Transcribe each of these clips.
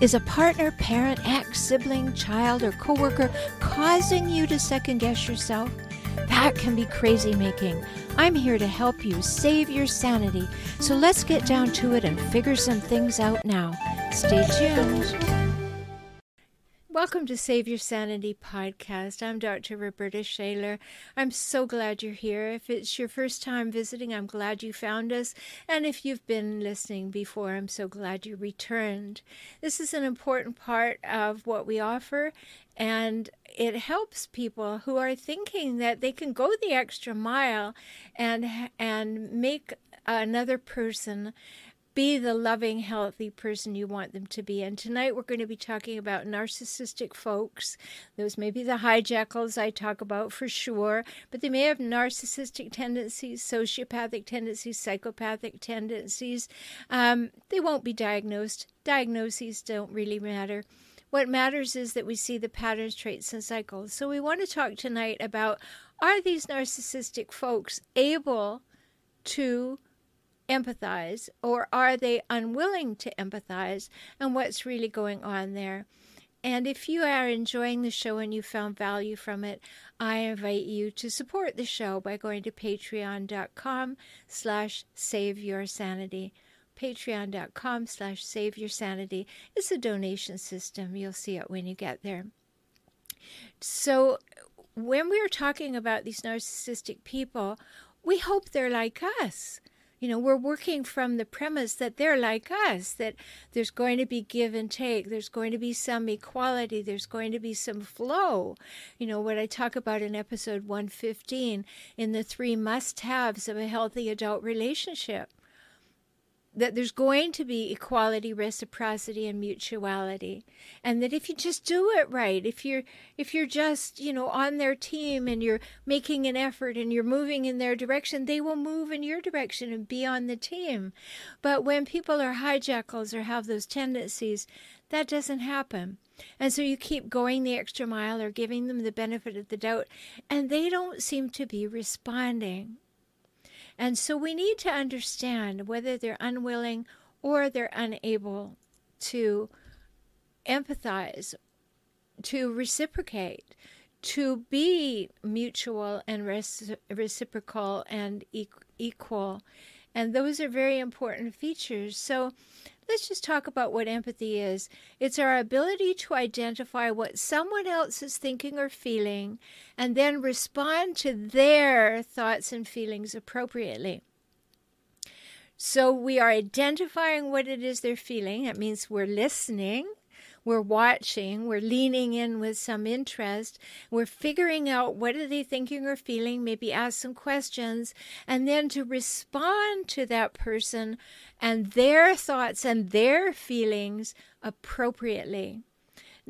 Is a partner, parent, ex, sibling, child, or coworker causing you to second guess yourself? That can be crazy making. I'm here to help you save your sanity. So let's get down to it and figure some things out now. Stay tuned. Welcome to Save Your Sanity podcast. I'm Dr. Roberta Shaler. I'm so glad you're here. If it's your first time visiting, I'm glad you found us. And if you've been listening before, I'm so glad you returned. This is an important part of what we offer, and it helps people who are thinking that they can go the extra mile and and make another person be the loving, healthy person you want them to be. And tonight we're going to be talking about narcissistic folks. Those may be the hijackals I talk about for sure, but they may have narcissistic tendencies, sociopathic tendencies, psychopathic tendencies. Um, they won't be diagnosed. Diagnoses don't really matter. What matters is that we see the patterns, traits, and cycles. So we want to talk tonight about are these narcissistic folks able to empathize or are they unwilling to empathize and what's really going on there? And if you are enjoying the show and you found value from it i invite you to support the show by going to patreon.com slash save your sanity. Patreon.com slash save your sanity it's a donation system. You'll see it when you get there. So when we're talking about these narcissistic people we hope they're like us you know, we're working from the premise that they're like us, that there's going to be give and take, there's going to be some equality, there's going to be some flow. You know, what I talk about in episode 115 in the three must haves of a healthy adult relationship that there's going to be equality reciprocity and mutuality. And that if you just do it right if you're if you're just you know on their team and you're making an effort and you're moving in their direction they will move in your direction and be on the team. But when people are hijackals or have those tendencies that doesn't happen. And so you keep going the extra mile or giving them the benefit of the doubt and they don't seem to be responding and so we need to understand whether they're unwilling or they're unable to empathize, to reciprocate, to be mutual and reciprocal and equal. And those are very important features. So let's just talk about what empathy is. It's our ability to identify what someone else is thinking or feeling and then respond to their thoughts and feelings appropriately. So we are identifying what it is they're feeling. That means we're listening we're watching, we're leaning in with some interest, we're figuring out what are they thinking or feeling, maybe ask some questions, and then to respond to that person and their thoughts and their feelings appropriately.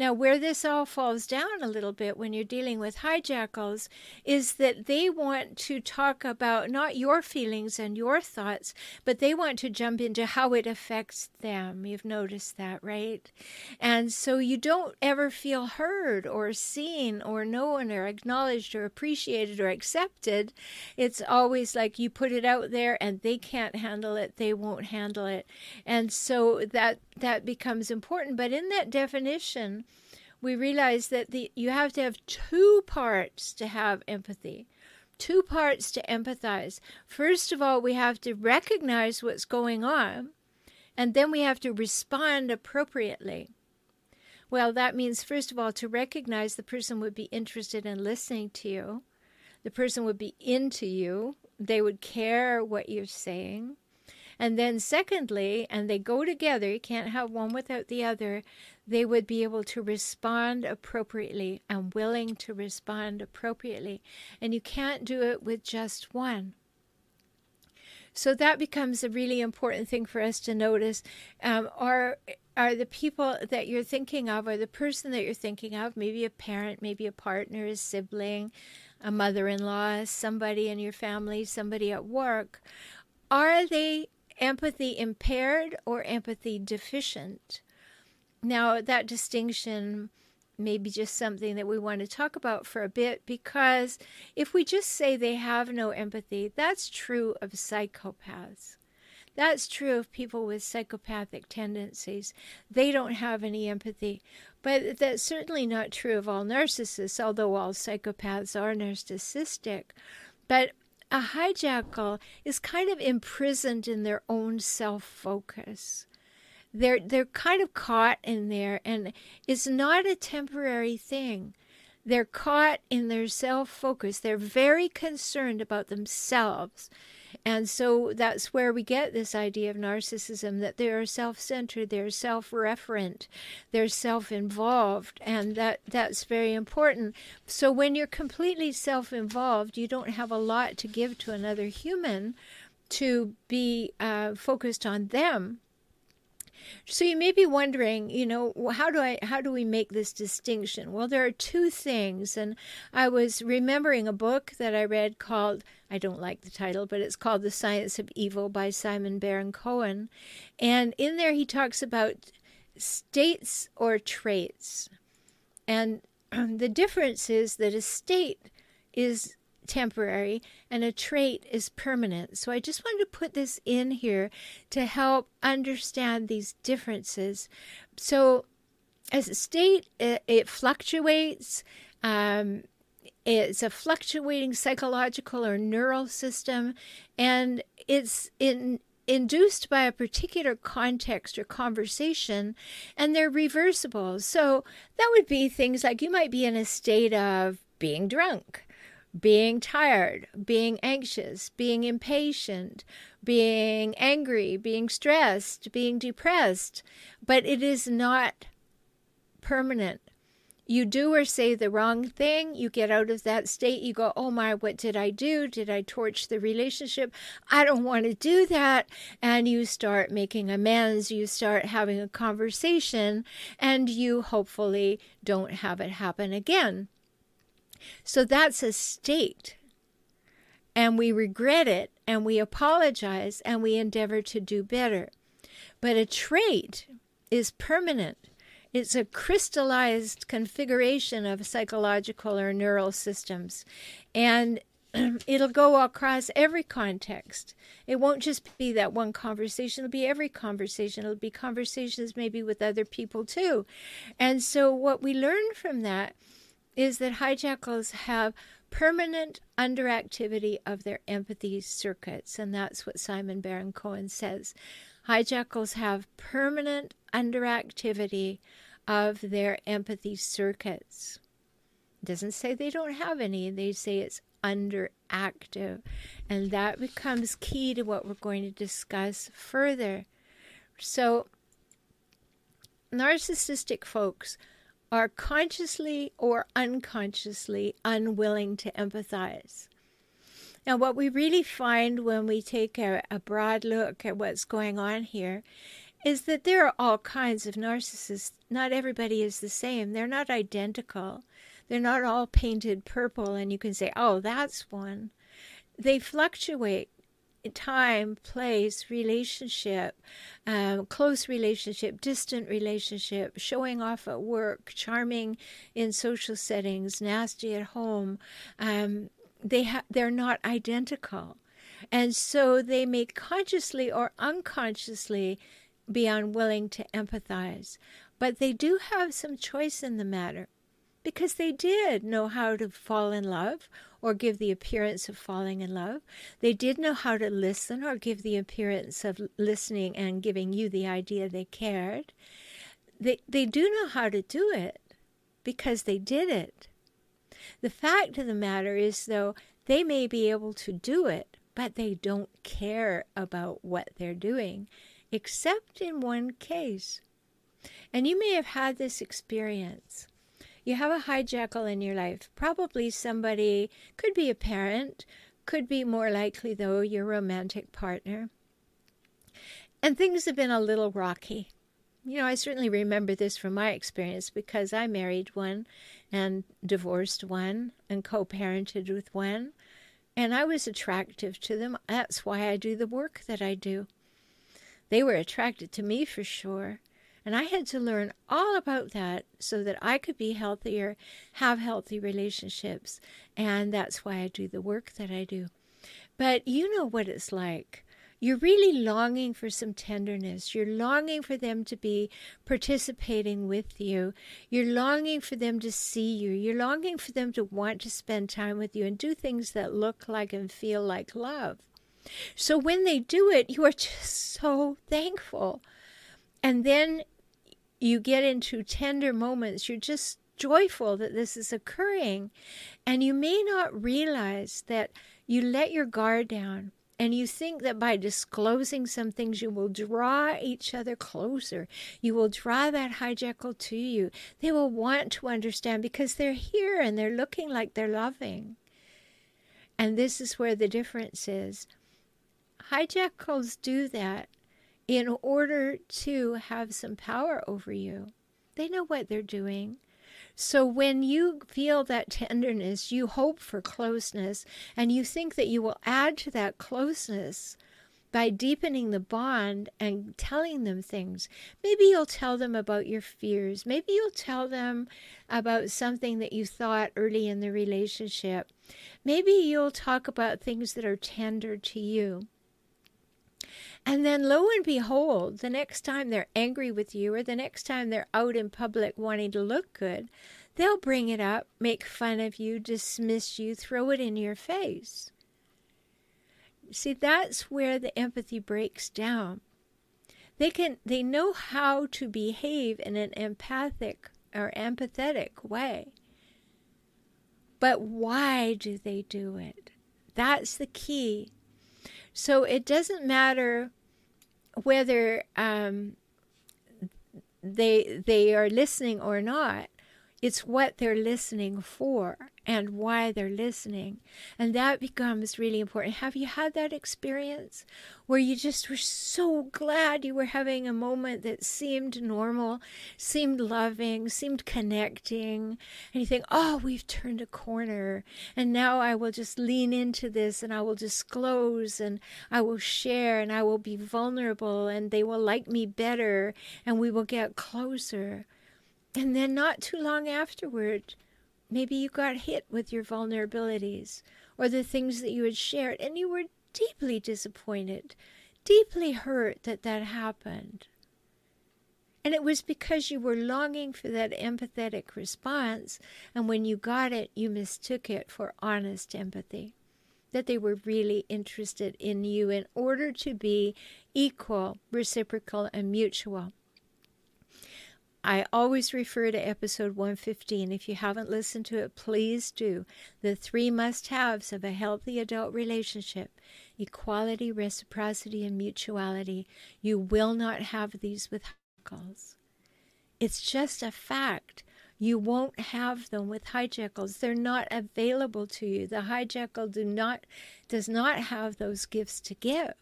Now, where this all falls down a little bit when you're dealing with hijackals is that they want to talk about not your feelings and your thoughts, but they want to jump into how it affects them. You've noticed that, right? And so you don't ever feel heard or seen or known or acknowledged or appreciated or accepted. It's always like you put it out there and they can't handle it, they won't handle it. And so that that becomes important. But in that definition, we realize that the, you have to have two parts to have empathy, two parts to empathize. First of all, we have to recognize what's going on, and then we have to respond appropriately. Well, that means, first of all, to recognize the person would be interested in listening to you, the person would be into you, they would care what you're saying. And then, secondly, and they go together, you can't have one without the other, they would be able to respond appropriately and willing to respond appropriately. And you can't do it with just one. So that becomes a really important thing for us to notice. Um, are are the people that you're thinking of, or the person that you're thinking of, maybe a parent, maybe a partner, a sibling, a mother-in-law, somebody in your family, somebody at work, are they empathy impaired or empathy deficient? Now that distinction may be just something that we want to talk about for a bit because if we just say they have no empathy, that's true of psychopaths. That's true of people with psychopathic tendencies. They don't have any empathy. But that's certainly not true of all narcissists, although all psychopaths are narcissistic. But a hijackal is kind of imprisoned in their own self focus they're they're kind of caught in there and it's not a temporary thing. They're caught in their self focus they're very concerned about themselves and so that's where we get this idea of narcissism that they are self-centered they're self-referent they're self-involved and that that's very important so when you're completely self-involved you don't have a lot to give to another human to be uh, focused on them so you may be wondering, you know, how do I how do we make this distinction? Well, there are two things and I was remembering a book that I read called I don't like the title, but it's called The Science of Evil by Simon Baron Cohen. And in there he talks about states or traits. And the difference is that a state is temporary and a trait is permanent. So I just wanted to put this in here to help understand these differences. So, as a state, it, it fluctuates. Um, it's a fluctuating psychological or neural system, and it's in induced by a particular context or conversation, and they're reversible. So that would be things like you might be in a state of being drunk being tired, being anxious, being impatient, being angry, being stressed, being depressed, but it is not permanent. You do or say the wrong thing, you get out of that state, you go, Oh my, what did I do? Did I torch the relationship? I don't want to do that. And you start making amends, you start having a conversation, and you hopefully don't have it happen again. So that's a state. And we regret it and we apologize and we endeavor to do better. But a trait is permanent. It's a crystallized configuration of psychological or neural systems. And it'll go across every context. It won't just be that one conversation, it'll be every conversation. It'll be conversations maybe with other people too. And so, what we learn from that is that hijackals have permanent underactivity of their empathy circuits, and that's what Simon Baron Cohen says. Hijackals have permanent underactivity of their empathy circuits. It doesn't say they don't have any, they say it's underactive. And that becomes key to what we're going to discuss further. So, narcissistic folks are consciously or unconsciously unwilling to empathize. Now, what we really find when we take a, a, broad look at what's going on here is that there are all kinds of narcissists. Not everybody is the same, they're not identical. They're not all painted purple, and you can say, oh, that's one. They fluctuate in time, place, relationship, um, close relationship, distant relationship, showing off at work, charming in social settings, nasty at home. Um, they ha- they're not identical, and so they may consciously or unconsciously be unwilling to empathize, but they do have some choice in the matter because they did know how to fall in love or give the appearance of falling in love. They did know how to listen or give the appearance of listening and giving you the idea they cared. They, they do know how to do it because they did it. The fact of the matter is, though, they may be able to do it, but they don't care about what they're doing, except in one case. And you may have had this experience you have a hijackal in your life. Probably somebody, could be a parent, could be more likely, though, your romantic partner. And things have been a little rocky. You know, I certainly remember this from my experience because I married one and divorced one and co parented with one. And I was attractive to them. That's why I do the work that I do. They were attracted to me for sure. And I had to learn all about that so that I could be healthier, have healthy relationships. And that's why I do the work that I do. But you know what it's like you're really longing for some tenderness. You're longing for them to be participating with you. You're longing for them to see you. You're longing for them to want to spend time with you and do things that look like and feel like love. So when they do it, you are just so thankful. And then you get into tender moments. You're just joyful that this is occurring. And you may not realize that you let your guard down and you think that by disclosing some things, you will draw each other closer. You will draw that hijackal to you. They will want to understand because they're here and they're looking like they're loving. And this is where the difference is. Hijackals do that in order to have some power over you. They know what they're doing. So when you feel that tenderness, you hope for closeness, and you think that you will add to that closeness by deepening the bond and telling them things. Maybe you'll tell them about your fears. Maybe you'll tell them about something that you thought early in the relationship. Maybe you'll talk about things that are tender to you. And then lo and behold, the next time they're angry with you or the next time they're out in public wanting to look good, they'll bring it up, make fun of you, dismiss you, throw it in your face. See, that's where the empathy breaks down. They can they know how to behave in an empathic or empathetic way. But why do they do it? That's the key so it doesn't matter whether um, they they are listening or not. It's what they're listening for and why they're listening. And that becomes really important. Have you had that experience where you just were so glad you were having a moment that seemed normal, seemed loving, seemed connecting, and you think, oh, we've turned a corner, and now I will just lean into this and I will disclose and I will share and I will be vulnerable and they will like me better and we will get closer. And then, not too long afterward, maybe you got hit with your vulnerabilities or the things that you had shared, and you were deeply disappointed, deeply hurt that that happened. And it was because you were longing for that empathetic response, and when you got it, you mistook it for honest empathy. That they were really interested in you in order to be equal, reciprocal, and mutual. I always refer to episode 115. If you haven't listened to it, please do. The three must haves of a healthy adult relationship equality, reciprocity, and mutuality. You will not have these with hijackals. It's just a fact. You won't have them with hijackals. They're not available to you. The hijackal do not does not have those gifts to give.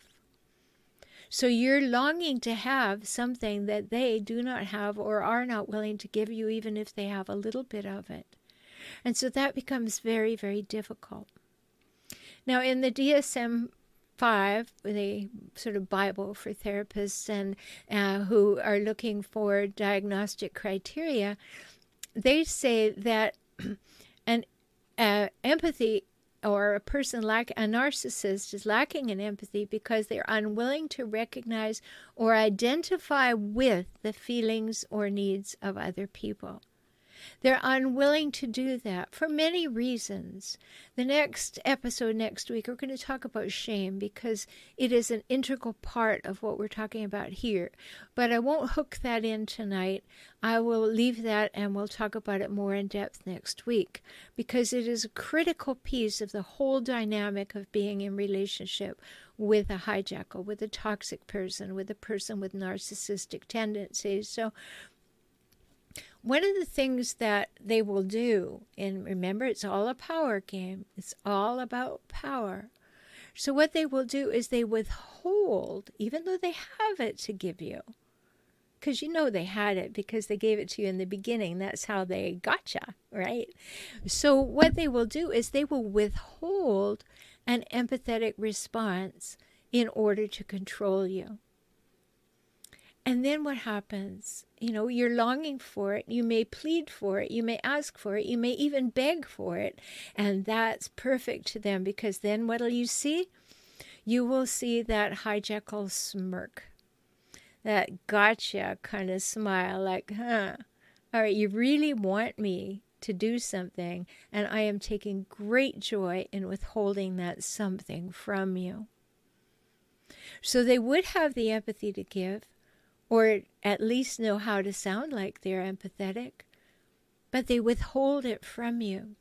So you're longing to have something that they do not have or are not willing to give you, even if they have a little bit of it. And so that becomes very, very difficult. Now, in the DSM 5, the sort of Bible for therapists and uh, who are looking for diagnostic criteria, they say that an uh, empathy or a person like a narcissist is lacking in empathy because they're unwilling to recognize or identify with the feelings or needs of other people. They're unwilling to do that for many reasons. The next episode next week, we're going to talk about shame because it is an integral part of what we're talking about here. But I won't hook that in tonight. I will leave that and we'll talk about it more in depth next week because it is a critical piece of the whole dynamic of being in relationship with a hijackal, with a toxic person, with a person with narcissistic tendencies. So one of the things that they will do, and remember, it's all a power game, it's all about power. So, what they will do is they withhold, even though they have it to give you, because you know they had it because they gave it to you in the beginning. That's how they gotcha, right? So, what they will do is they will withhold an empathetic response in order to control you. And then what happens? You know, you're longing for it. You may plead for it. You may ask for it. You may even beg for it. And that's perfect to them because then what'll you see? You will see that hijackal smirk, that gotcha kind of smile, like, huh, all right, you really want me to do something, and I am taking great joy in withholding that something from you. So they would have the empathy to give, or at least know how to sound like they're empathetic, but they withhold it from you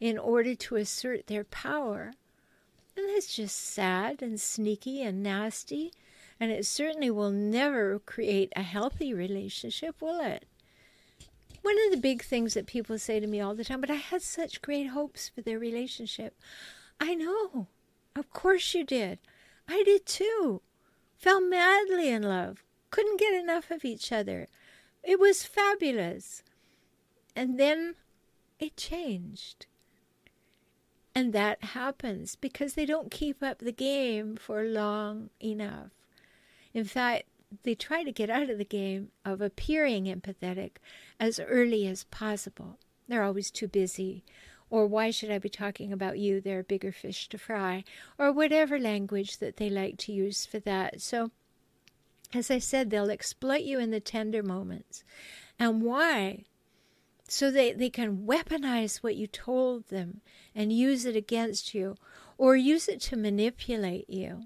in order to assert their power. And that's just sad and sneaky and nasty, and it certainly will never create a healthy relationship, will it? One of the big things that people say to me all the time, but I had such great hopes for their relationship. I know. Of course you did. I did too. Fell madly in love couldn't get enough of each other. It was fabulous. And then it changed. And that happens because they don't keep up the game for long enough. In fact, they try to get out of the game of appearing empathetic as early as possible. They're always too busy. Or why should I be talking about you? There are bigger fish to fry. Or whatever language that they like to use for that. So as I said, they'll exploit you in the tender moments. And why? So they, they can weaponize what you told them and use it against you or use it to manipulate you.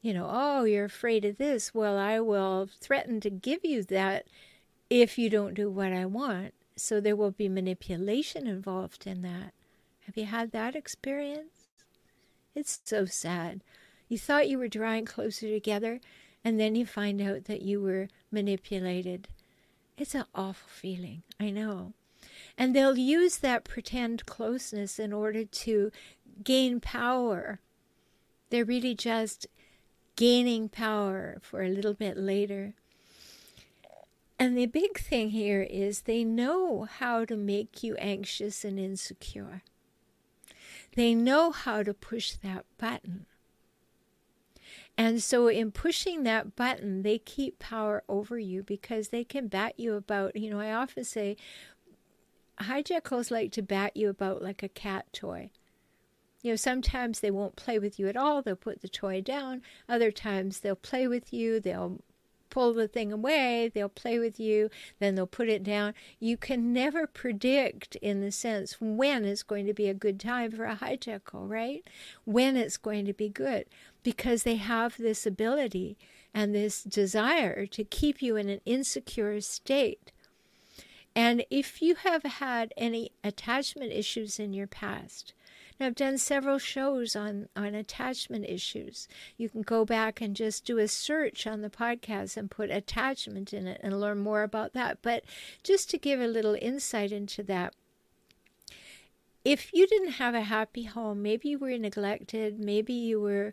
You know, oh, you're afraid of this. Well, I will threaten to give you that if you don't do what I want. So there will be manipulation involved in that. Have you had that experience? It's so sad. You thought you were drawing closer together, and then you find out that you were manipulated. It's an awful feeling, I know. And they'll use that pretend closeness in order to gain power. They're really just gaining power for a little bit later. And the big thing here is they know how to make you anxious and insecure. They know how to push that button. And so, in pushing that button, they keep power over you because they can bat you about. You know, I often say hijackals like to bat you about like a cat toy. You know, sometimes they won't play with you at all. They'll put the toy down. Other times they'll play with you. They'll pull the thing away, they'll play with you, then they'll put it down. You can never predict, in the sense, when it's going to be a good time for a hijackal, right? When it's going to be good, because they have this ability and this desire to keep you in an insecure state. And if you have had any attachment issues in your past, now, I've done several shows on, on attachment issues. You can go back and just do a search on the podcast and put attachment in it and learn more about that. But just to give a little insight into that, if you didn't have a happy home, maybe you were neglected, maybe you were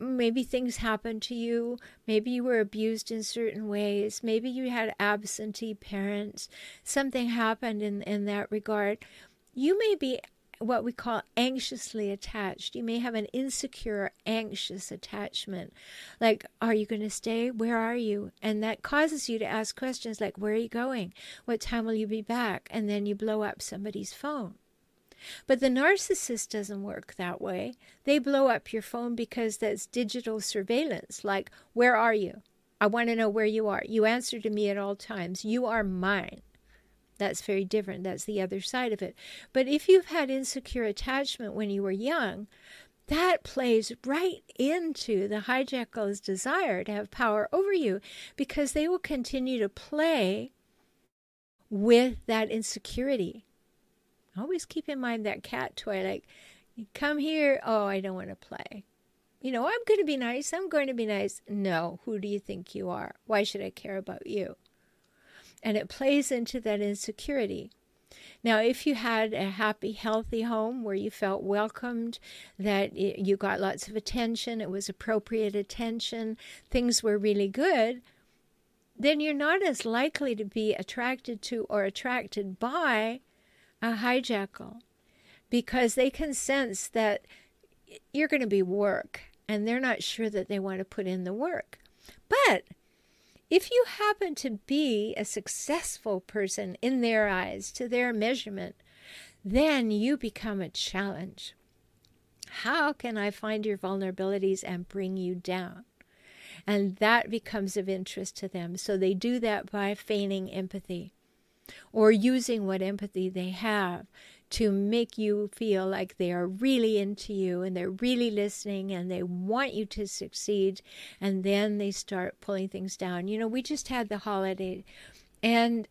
maybe things happened to you. Maybe you were abused in certain ways. Maybe you had absentee parents. Something happened in, in that regard. You may be what we call anxiously attached. You may have an insecure, anxious attachment. Like, are you going to stay? Where are you? And that causes you to ask questions like, where are you going? What time will you be back? And then you blow up somebody's phone. But the narcissist doesn't work that way. They blow up your phone because that's digital surveillance. Like, where are you? I want to know where you are. You answer to me at all times. You are mine. That's very different. That's the other side of it. But if you've had insecure attachment when you were young, that plays right into the hijackal's desire to have power over you because they will continue to play with that insecurity. Always keep in mind that cat toy like, come here. Oh, I don't want to play. You know, I'm going to be nice. I'm going to be nice. No, who do you think you are? Why should I care about you? and it plays into that insecurity. Now, if you had a happy, healthy home where you felt welcomed, that you got lots of attention, it was appropriate attention, things were really good, then you're not as likely to be attracted to or attracted by a hijackal because they can sense that you're going to be work and they're not sure that they want to put in the work. But if you happen to be a successful person in their eyes, to their measurement, then you become a challenge. How can I find your vulnerabilities and bring you down? And that becomes of interest to them. So they do that by feigning empathy or using what empathy they have to make you feel like they are really into you and they're really listening and they want you to succeed. And then they start pulling things down. You know, we just had the holiday and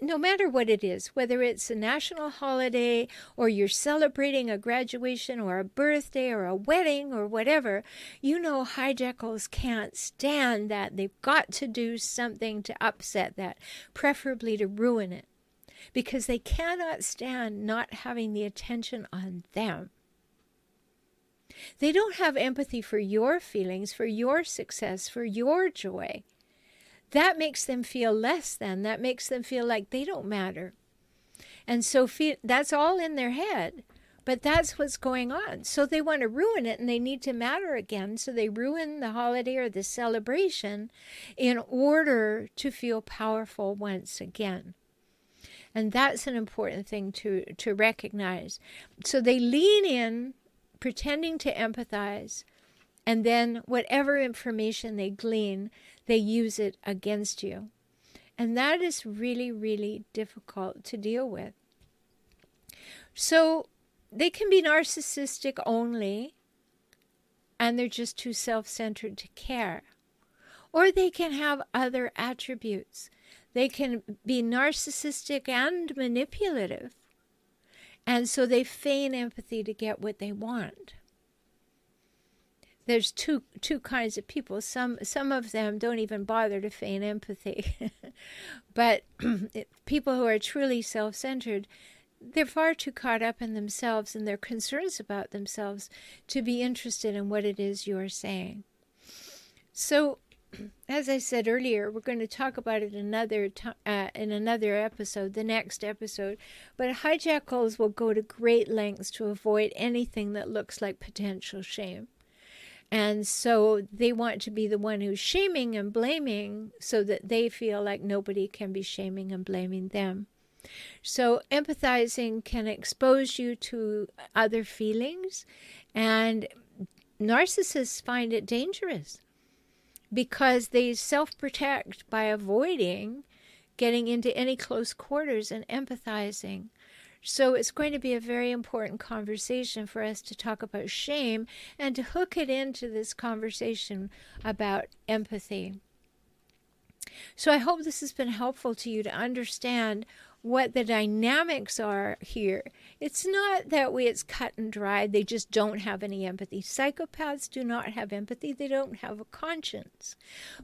no matter what it is, whether it's a national holiday or you're celebrating a graduation or a birthday or a wedding or whatever, you know hijackals can't stand that. They've got to do something to upset that, preferably to ruin it because they cannot stand not having the attention on them. They don't have empathy for your feelings, for your success, for your joy. That makes them feel less than. That makes them feel like they don't matter. And so feel, that's all in their head. But that's what's going on. So they want to ruin it and they need to matter again. So they ruin the holiday or the celebration in order to feel powerful once again. And that's an important thing to, to recognize. So they lean in, pretending to empathize, and then whatever information they glean, they use it against you. And that is really, really difficult to deal with. So they can be narcissistic only, and they're just too self centered to care. Or they can have other attributes. They can be narcissistic and manipulative. And so they feign empathy to get what they want. There's two two kinds of people. Some some of them don't even bother to feign empathy. but people who are truly self-centered, they're far too caught up in themselves and their concerns about themselves to be interested in what it is you're saying. So as I said earlier, we're going to talk about it another uh, in another episode, the next episode. But hijackals will go to great lengths to avoid anything that looks like potential shame. And so they want to be the one who's shaming and blaming so that they feel like nobody can be shaming and blaming them. So, empathizing can expose you to other feelings, and narcissists find it dangerous because they self protect by avoiding getting into any close quarters and empathizing. So it's going to be a very important conversation for us to talk about shame and to hook it into this conversation about empathy. So I hope this has been helpful to you to understand what the dynamics are here. It's not that way it's cut and dried, they just don't have any empathy. Psychopaths do not have empathy, they don't have a conscience.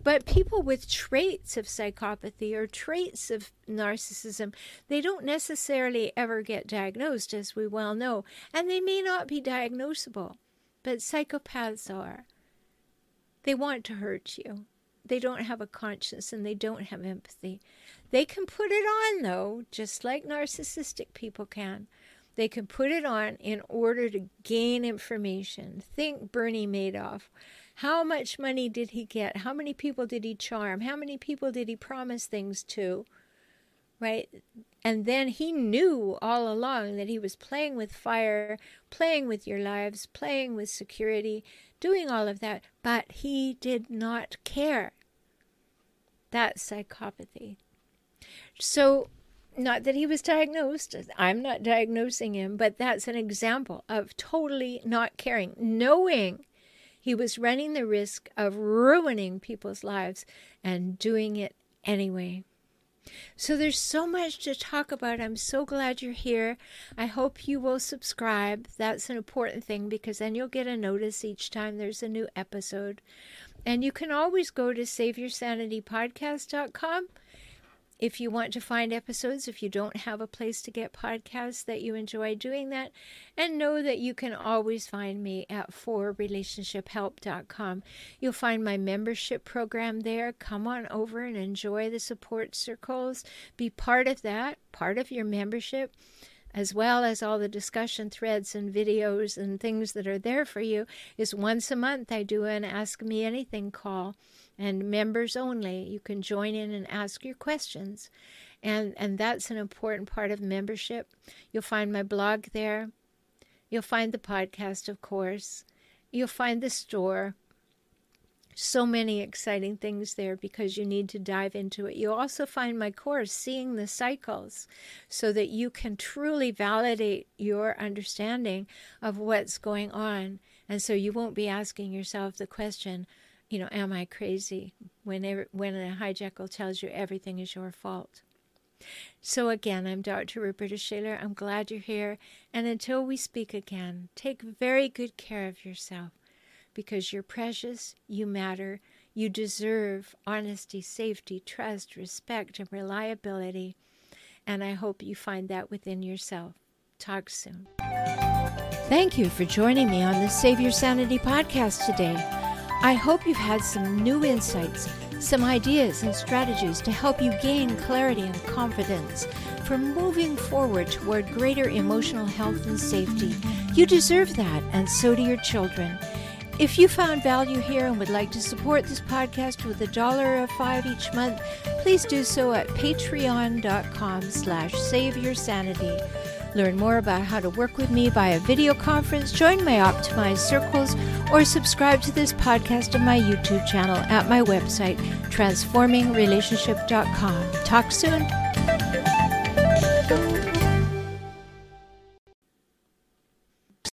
But people with traits of psychopathy or traits of narcissism, they don't necessarily ever get diagnosed, as we well know, and they may not be diagnosable, but psychopaths are. They want to hurt you. They don't have a conscience and they don't have empathy. They can put it on, though, just like narcissistic people can. They can put it on in order to gain information. Think Bernie Madoff. How much money did he get? How many people did he charm? How many people did he promise things to? Right? And then he knew all along that he was playing with fire, playing with your lives, playing with security, doing all of that, but he did not care. That's psychopathy. So, not that he was diagnosed, I'm not diagnosing him, but that's an example of totally not caring, knowing he was running the risk of ruining people's lives and doing it anyway. So there's so much to talk about. I'm so glad you're here. I hope you will subscribe. That's an important thing because then you'll get a notice each time there's a new episode. And you can always go to SaveYourSanityPodcast.com if you want to find episodes, if you don't have a place to get podcasts that you enjoy doing that, and know that you can always find me at forrelationshiphelp.com. You'll find my membership program there. Come on over and enjoy the support circles. Be part of that, part of your membership as well as all the discussion threads and videos and things that are there for you, is once a month I do an Ask Me Anything call and members only. You can join in and ask your questions. And, and that's an important part of membership. You'll find my blog there. You'll find the podcast, of course. You'll find the store so many exciting things there because you need to dive into it. You'll also find my course, Seeing the Cycles, so that you can truly validate your understanding of what's going on. And so you won't be asking yourself the question, you know, am I crazy? When, when a hijackal tells you everything is your fault. So again, I'm Dr. Roberta Shaler. I'm glad you're here. And until we speak again, take very good care of yourself because you're precious, you matter, you deserve honesty, safety, trust, respect, and reliability. And I hope you find that within yourself. Talk soon. Thank you for joining me on the Save Your Sanity podcast today. I hope you've had some new insights, some ideas and strategies to help you gain clarity and confidence for moving forward toward greater emotional health and safety. You deserve that, and so do your children. If you found value here and would like to support this podcast with a dollar or five each month, please do so at patreon.com slash saveyoursanity. Learn more about how to work with me via video conference, join my optimized circles, or subscribe to this podcast on my YouTube channel at my website, transformingrelationship.com. Talk soon.